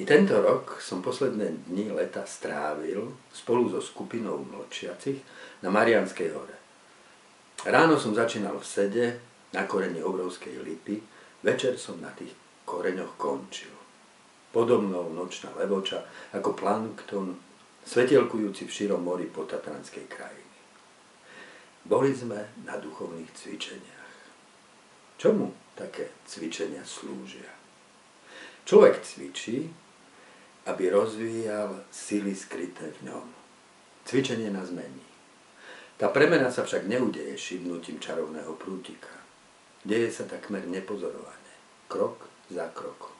I tento rok som posledné dni leta strávil spolu so skupinou mlčiacich na Marianskej hore. Ráno som začínal v sede na koreni obrovskej lipy, večer som na tých koreňoch končil. Podobnou nočná levoča ako plankton, svetelkujúci v širom mori po Tatranskej krajiny. Boli sme na duchovných cvičeniach. Čomu také cvičenia slúžia? Človek cvičí, aby rozvíjal sily skryté v ňom. Cvičenie nás mení. Tá premena sa však neudeje šibnutím čarovného prútika. Deje sa takmer nepozorovane, krok za krokom.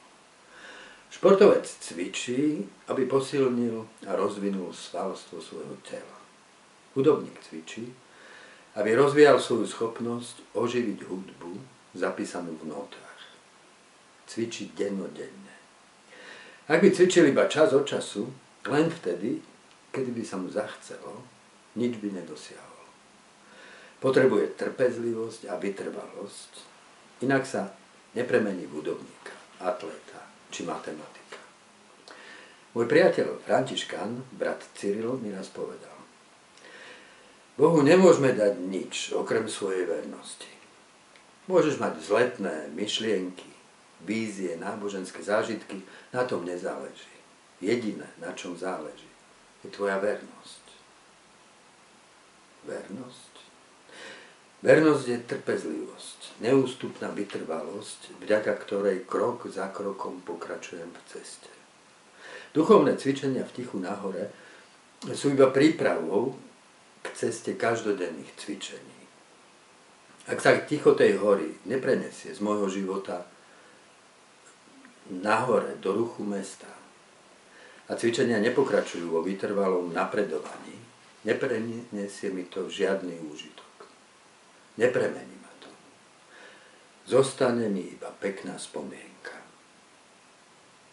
Športovec cvičí, aby posilnil a rozvinul svalstvo svojho tela. Hudobník cvičí, aby rozvíjal svoju schopnosť oživiť hudbu zapísanú v notách. Cvičiť dennodenne. Ak by cvičil iba čas od času, len vtedy, kedy by sa mu zachcelo, nič by nedosiahol. Potrebuje trpezlivosť a vytrvalosť, inak sa nepremení v hudobníka, atléta či matematika. Môj priateľ Františkan, brat Cyril, mi raz povedal, Bohu nemôžeme dať nič okrem svojej vernosti. Môžeš mať vzletné myšlienky, vízie, náboženské zážitky, na tom nezáleží. Jediné, na čom záleží, je tvoja vernosť. Vernosť? Vernosť je trpezlivosť, neústupná vytrvalosť, vďaka ktorej krok za krokom pokračujem v ceste. Duchovné cvičenia v tichu nahore sú iba prípravou k ceste každodenných cvičení. Ak sa ticho tej hory neprenesie z môjho života nahore do ruchu mesta a cvičenia nepokračujú vo vytrvalom napredovaní, neprenesie mi to žiadny úžitok. Nepremení ma to. Zostane mi iba pekná spomienka.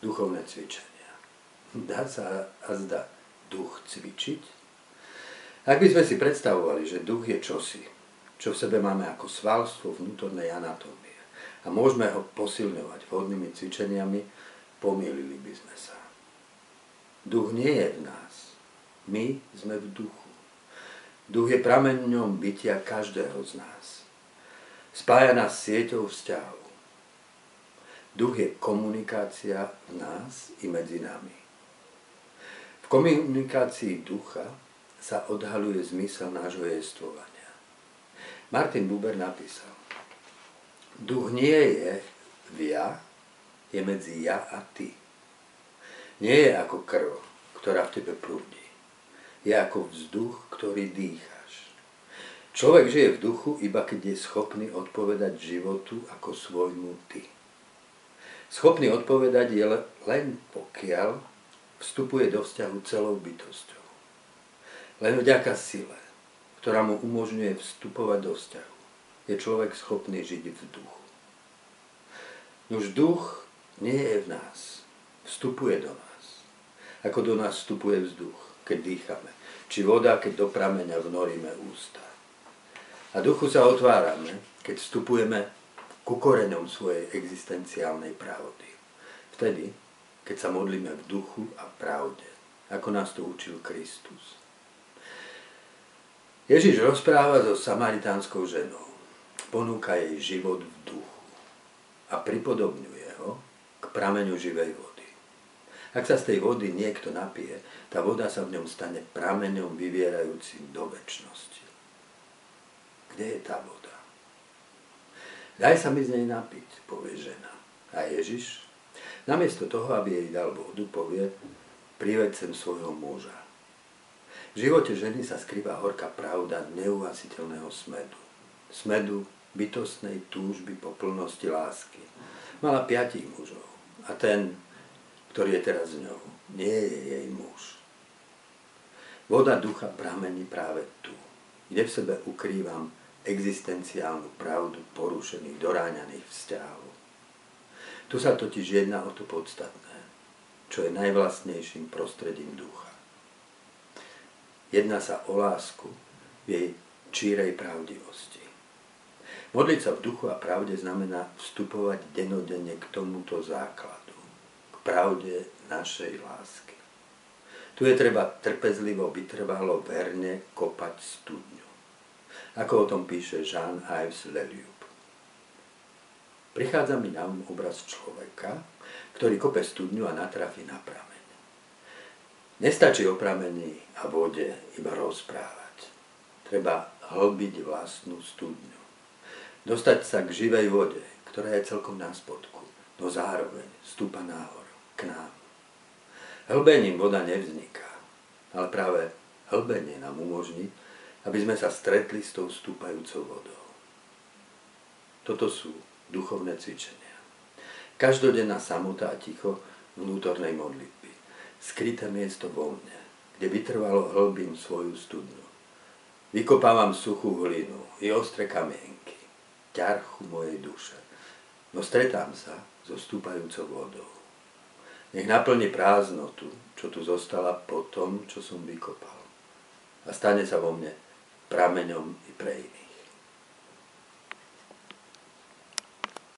Duchovné cvičenia. Dá sa a zda duch cvičiť? Ak by sme si predstavovali, že duch je čosi, čo v sebe máme ako svalstvo vnútornej anatómie, a môžeme ho posilňovať vhodnými cvičeniami, pomýlili by sme sa. Duch nie je v nás. My sme v duchu. Duch je prameňom bytia každého z nás. Spája nás sieťou vzťahov. Duch je komunikácia v nás i medzi nami. V komunikácii ducha sa odhaluje zmysel nášho jestvovania. Martin Buber napísal, Duch nie je v ja, je medzi ja a ty. Nie je ako krv, ktorá v tebe prúdi. Je ako vzduch, ktorý dýcháš. Človek žije v duchu, iba keď je schopný odpovedať životu ako svojmu ty. Schopný odpovedať je len pokiaľ vstupuje do vzťahu celou bytosťou. Len vďaka sile, ktorá mu umožňuje vstupovať do vzťahu je človek schopný žiť v duchu. Už duch nie je v nás, vstupuje do nás. Ako do nás vstupuje vzduch, keď dýchame. Či voda, keď do prameňa vnoríme ústa. A duchu sa otvárame, keď vstupujeme ku koreňom svojej existenciálnej pravdy. Vtedy, keď sa modlíme v duchu a pravde, ako nás to učil Kristus. Ježiš rozpráva so samaritánskou ženou ponúka jej život v duchu a pripodobňuje ho k prameňu živej vody. Ak sa z tej vody niekto napije, tá voda sa v ňom stane prameňom vyvierajúcim do väčšnosti. Kde je tá voda? Daj sa mi z nej napiť, povie žena. A Ježiš, namiesto toho, aby jej dal vodu, povie, prived sem svojho muža. V živote ženy sa skrýva horká pravda neuhasiteľného smedu. Smedu bytostnej túžby po plnosti lásky. Mala piatich mužov a ten, ktorý je teraz s ňou, nie je jej muž. Voda ducha pramení práve tu, kde v sebe ukrývam existenciálnu pravdu porušených, doráňaných vzťahov. Tu sa totiž jedná o to podstatné, čo je najvlastnejším prostredím ducha. Jedná sa o lásku v jej čírej pravdivosti. Modliť sa v duchu a pravde znamená vstupovať denodenne k tomuto základu, k pravde našej lásky. Tu je treba trpezlivo, vytrvalo, verne kopať studňu. Ako o tom píše Jean-Yves Leliub. Prichádza mi na um obraz človeka, ktorý kope studňu a natrafi na prameň. Nestačí o pramení a vode iba rozprávať. Treba hlbiť vlastnú studňu. Dostať sa k živej vode, ktorá je celkom na spodku, no zároveň stúpa nahor, k nám. Hlbením voda nevzniká, ale práve hlbenie nám umožní, aby sme sa stretli s tou stúpajúcou vodou. Toto sú duchovné cvičenia. Každodenná samota a ticho vnútornej modlitby. Skryté miesto vo mne, kde vytrvalo hlbím svoju studňu. Vykopávam suchú hlinu i ostré kamienky, ťarchu mojej duše. No stretám sa so stúpajúcou vodou. Nech naplní prázdnotu, čo tu zostala po tom, čo som vykopal. A stane sa vo mne prameňom i pre iných.